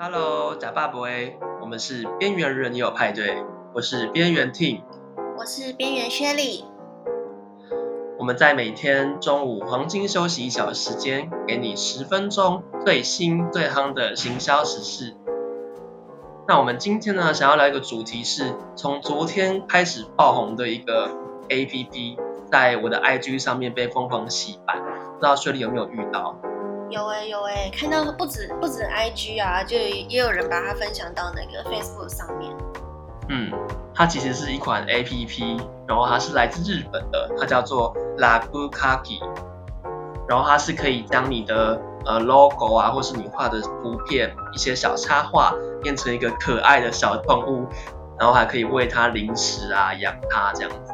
Hello，假爸我们是边缘人也有派对，我是边缘 Team，我是边缘薛莉。我们在每天中午黄金休息一小时时间，给你十分钟最新最夯的行销时事。那我们今天呢，想要聊一个主题是，从昨天开始爆红的一个 APP，在我的 IG 上面被疯狂洗版，不知道薛莉有没有遇到？有哎、有哎、看到不止不止 IG 啊，就也有人把它分享到那个 Facebook 上面。嗯，它其实是一款 APP，然后它是来自日本的，它叫做 Lagukaki，然后它是可以将你的呃 logo 啊，或是你画的图片一些小插画，变成一个可爱的小动物，然后还可以喂它零食啊，养它这样子。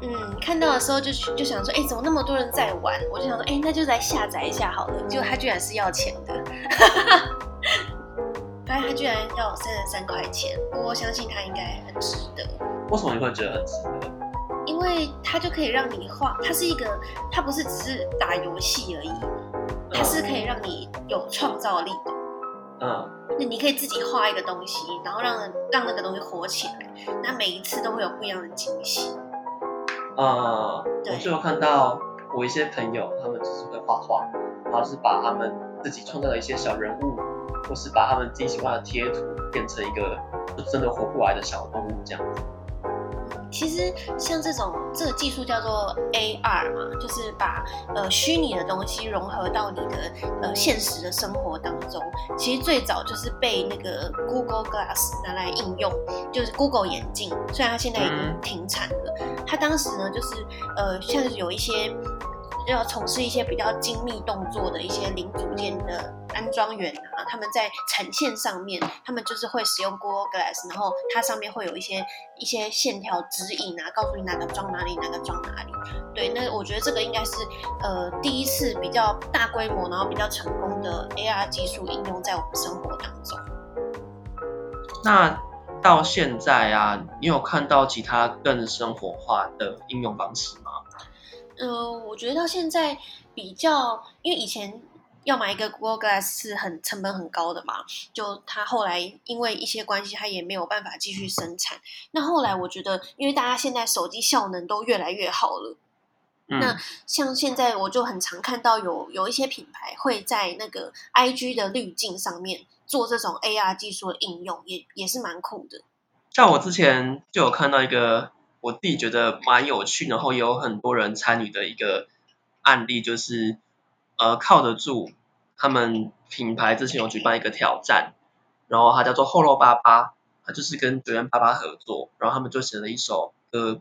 嗯，看到的时候就就想说，哎，怎么那么多人在玩？我就想说，哎，那就来下载一下好了。结果它居然是要钱的，发现它居然要三十三块钱。不过我相信它应该很值得。为什么你会觉得很值得？因为它就可以让你画，它是一个，它不是只是打游戏而已，它是可以让你有创造力的。嗯，那你可以自己画一个东西，然后让让那个东西火起来。那每一次都会有不一样的惊喜。呃，我就有看到我一些朋友，他们只是会画画，然后是把他们自己创造的一些小人物，或是把他们自己喜欢的贴图变成一个就真的活过来的小动物这样子。其实像这种这个技术叫做 AR 嘛，就是把呃虚拟的东西融合到你的呃现实的生活当中。其实最早就是被那个 Google Glass 拿来应用，就是 Google 眼镜，虽然它现在已经停产了，它当时呢就是呃像是有一些。要从事一些比较精密动作的一些零组件的安装员啊，他们在产线上面，他们就是会使用 Google Glass，然后它上面会有一些一些线条指引啊，告诉你哪个装哪里，哪个装哪里。对，那我觉得这个应该是呃第一次比较大规模，然后比较成功的 AR 技术应用在我们生活当中。那到现在啊，你有看到其他更生活化的应用方式吗？呃，我觉得到现在比较，因为以前要买一个 Google Glass 是很成本很高的嘛，就它后来因为一些关系，它也没有办法继续生产。那后来我觉得，因为大家现在手机效能都越来越好了，嗯、那像现在我就很常看到有有一些品牌会在那个 IG 的滤镜上面做这种 AR 技术的应用，也也是蛮酷的。像我之前就有看到一个。我自己觉得蛮有趣，然后也有很多人参与的一个案例，就是呃靠得住他们品牌之前有举办一个挑战，然后它叫做后肉巴巴，它就是跟九元巴巴合作，然后他们就写了一首歌，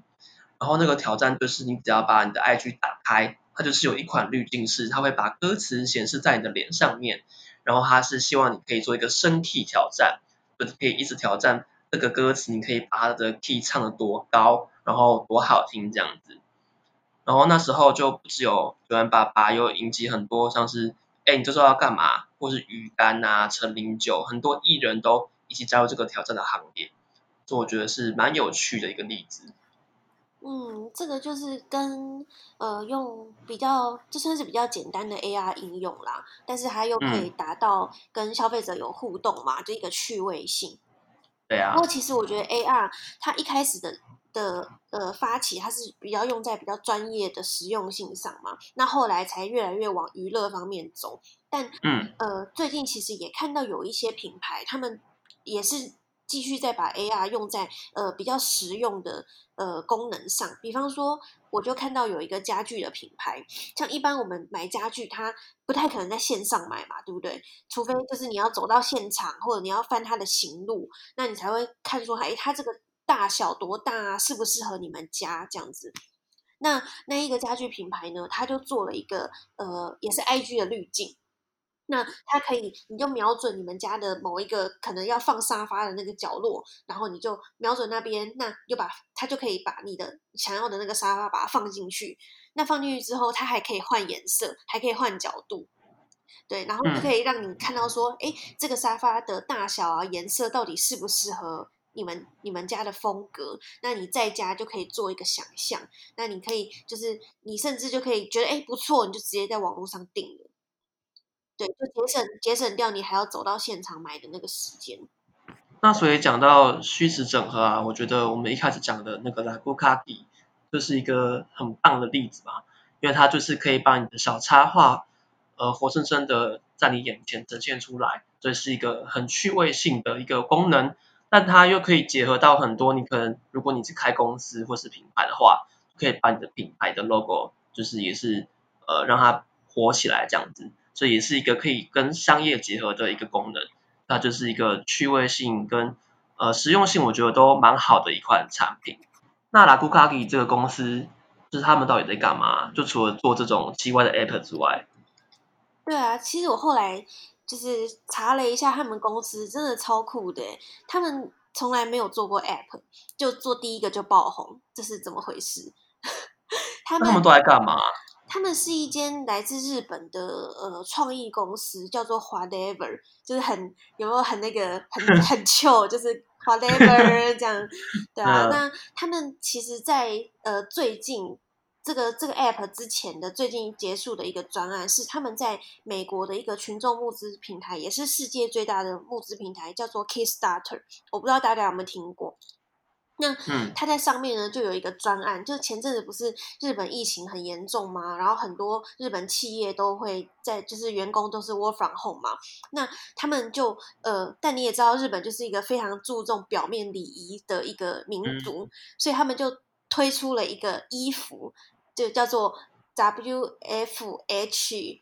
然后那个挑战就是你只要把你的 IG 打开，它就是有一款滤镜式，它会把歌词显示在你的脸上面，然后它是希望你可以做一个声替挑战，就是可以一直挑战。这个歌词你可以把它的 key 唱得多高，然后多好听这样子。然后那时候就不只有九万八八，又引起很多像是，哎，你这时候要干嘛？或是鱼干啊、陈零九，很多艺人都一起加入这个挑战的行列，所以我觉得是蛮有趣的一个例子。嗯，这个就是跟呃用比较，这算是比较简单的 AR 应用啦，但是它又可以达到跟消费者有互动嘛，就一个趣味性。对啊，不过其实我觉得 AR 它一开始的的呃发起，它是比较用在比较专业的实用性上嘛，那后来才越来越往娱乐方面走。但嗯呃，最近其实也看到有一些品牌，他们也是。继续在把 AR 用在呃比较实用的呃功能上，比方说，我就看到有一个家具的品牌，像一般我们买家具，它不太可能在线上买嘛，对不对？除非就是你要走到现场，或者你要翻它的行路，那你才会看说，哎，它这个大小多大啊，适不适合你们家这样子。那那一个家具品牌呢，它就做了一个呃，也是 IG 的滤镜。那它可以，你就瞄准你们家的某一个可能要放沙发的那个角落，然后你就瞄准那边，那就把它就可以把你的想要的那个沙发把它放进去。那放进去之后，它还可以换颜色，还可以换角度，对，然后就可以让你看到说，哎、嗯，这个沙发的大小啊、颜色到底适不适合你们你们家的风格？那你在家就可以做一个想象。那你可以就是你甚至就可以觉得哎不错，你就直接在网络上订了。对，就节省节省掉你还要走到现场买的那个时间。那所以讲到虚实整合啊，我觉得我们一开始讲的那个 Rakugaki 就是一个很棒的例子嘛，因为它就是可以把你的小插画，呃，活生生的在你眼前呈现出来，这是一个很趣味性的一个功能，但它又可以结合到很多你可能如果你是开公司或是品牌的话，可以把你的品牌的 logo 就是也是呃让它活起来这样子，所以也是一个可以跟商业结合的一个功能。那就是一个趣味性跟呃实用性，我觉得都蛮好的一款产品。那 Lakugaki 这个公司，就是他们到底在干嘛？就除了做这种奇怪的 App 之外，对啊，其实我后来就是查了一下，他们公司真的超酷的。他们从来没有做过 App，就做第一个就爆红，这是怎么回事？他们他们都在干嘛？他们是一间来自日本的呃创意公司，叫做 Whatever，就是很有没有很那个很很 chill，就是 Whatever 这样，对啊。那他们其实在，在呃最近这个这个 app 之前的最近结束的一个专案，是他们在美国的一个群众募资平台，也是世界最大的募资平台，叫做 Kickstarter。我不知道大家有没有听过。那他在上面呢，就有一个专案，就前阵子不是日本疫情很严重吗？然后很多日本企业都会在，就是员工都是 work from home 嘛。那他们就呃，但你也知道，日本就是一个非常注重表面礼仪的一个民族，嗯、所以他们就推出了一个衣服，就叫做 WFH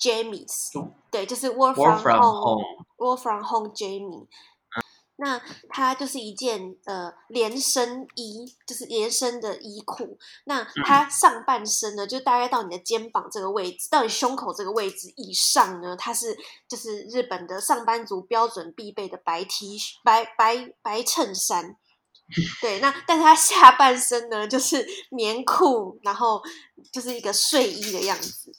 Jamies，对，就是 work from home，work from home Jamie。那它就是一件呃连身衣，就是连身的衣裤。那它上半身呢，就大概到你的肩膀这个位置，到你胸口这个位置以上呢，它是就是日本的上班族标准必备的白 T 恤、白白白衬衫。对，那但是他下半身呢，就是棉裤，然后就是一个睡衣的样子。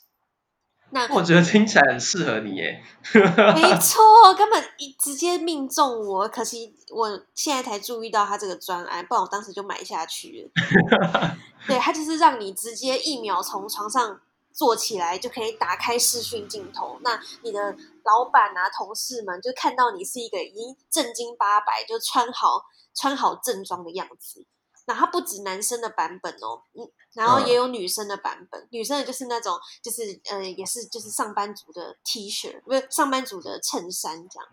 那我觉得听起来很适合你耶，没 错，根本一直接命中我。可惜我现在才注意到他这个专案，不然我当时就买下去了。对，他就是让你直接一秒从床上坐起来，就可以打开视讯镜头。那你的老板啊、同事们就看到你是一个已经正经八百，就穿好穿好正装的样子。那它不止男生的版本哦，嗯，然后也有女生的版本，嗯、女生的就是那种，就是呃，也是就是上班族的 T 恤，不是上班族的衬衫这样。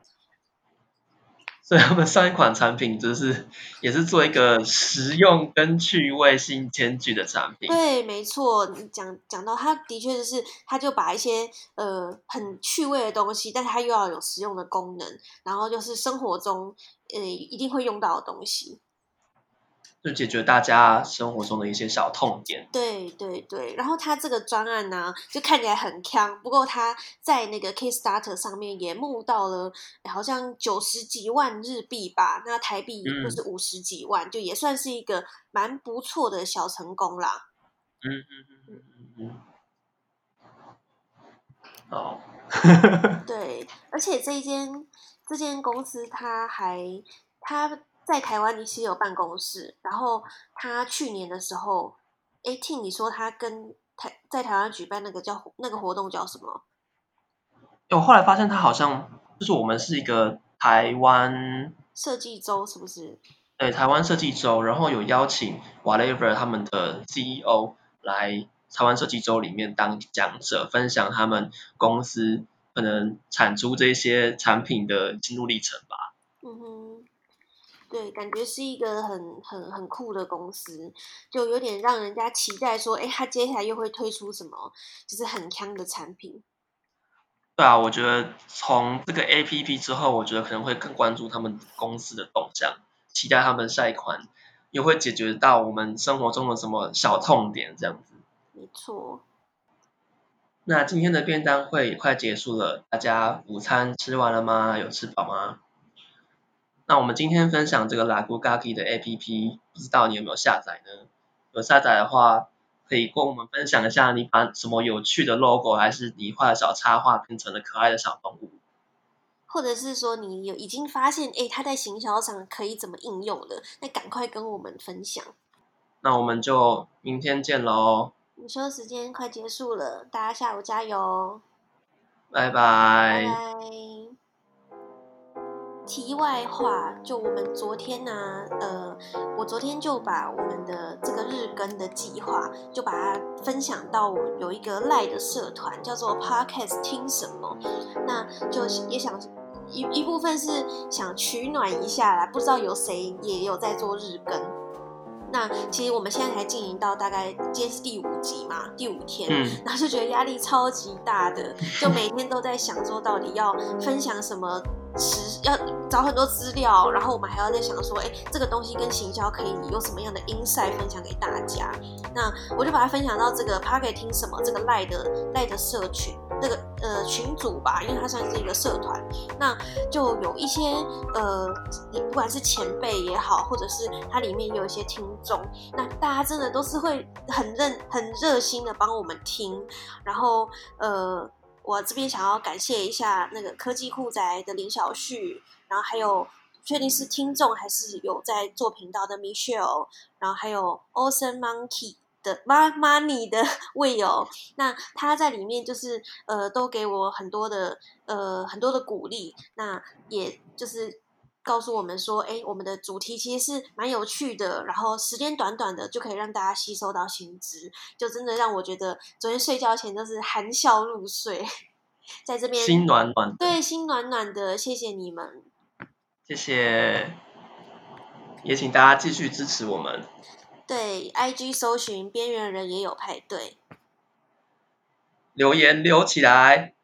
所以他们上一款产品就是 也是做一个实用跟趣味性兼具的产品。对，没错，你讲讲到它的确就是，它就把一些呃很趣味的东西，但是它又要有实用的功能，然后就是生活中呃一定会用到的东西。就解决大家生活中的一些小痛点。对对对，然后他这个专案呢、啊，就看起来很锵。不过他在那个 Kickstarter 上面也募到了，好像九十几万日币吧，那台币就是五十几万，嗯、就也算是一个蛮不错的小成功啦。嗯嗯嗯嗯嗯。哦。对，而且这一间这间公司他还他。在台湾，你其实有办公室。然后他去年的时候，哎，听你说他跟台在台湾举办那个叫那个活动叫什么？我后来发现他好像就是我们是一个台湾设计周，是不是？对，台湾设计周，然后有邀请 Whatever 他们的 CEO 来台湾设计周里面当讲者，分享他们公司可能产出这些产品的心路历程吧。嗯哼。对，感觉是一个很很很酷的公司，就有点让人家期待说，哎，他接下来又会推出什么，就是很强的产品。对啊，我觉得从这个 APP 之后，我觉得可能会更关注他们公司的动向，期待他们下一款又会解决到我们生活中的什么小痛点这样子。没错。那今天的便当会也快结束了，大家午餐吃完了吗？有吃饱吗？那我们今天分享这个 Lagugaki 的 APP，不知道你有没有下载呢？有下载的话，可以跟我们分享一下你把什么有趣的 logo，还是你画的小插画变成了可爱的小动物，或者是说你有已经发现，哎，它在行销上可以怎么应用了？那赶快跟我们分享。那我们就明天见喽。午休时间快结束了，大家下午加油。拜拜。拜拜。题外话，就我们昨天呢、啊，呃，我昨天就把我们的这个日更的计划，就把它分享到我有一个赖的社团，叫做 Podcast 听什么，那就也想一一部分是想取暖一下啦，不知道有谁也有在做日更。那其实我们现在才进行到大概今天是第五集嘛，第五天，嗯，然后就觉得压力超级大的，就每天都在想说到底要分享什么词，要找很多资料，然后我们还要在想说，哎，这个东西跟行销可以有什么样的 insight 分享给大家？那我就把它分享到这个 Pocket 听什么这个赖的赖的社群。这个呃群组吧，因为它算是一个社团，那就有一些呃，不管是前辈也好，或者是它里面有一些听众，那大家真的都是会很认很热心的帮我们听，然后呃，我这边想要感谢一下那个科技酷宅的林小旭，然后还有确定是听众还是有在做频道的 Michelle，然后还有 Awesome Monkey。的妈妈，咪的 位友，那他在里面就是呃，都给我很多的呃很多的鼓励，那也就是告诉我们说，哎，我们的主题其实是蛮有趣的，然后时间短短的就可以让大家吸收到新知，就真的让我觉得昨天睡觉前都是含笑入睡，在这边心暖暖，对，心暖暖的，谢谢你们，谢谢，也请大家继续支持我们。对，IG 搜寻边缘人也有派对，留言留起来。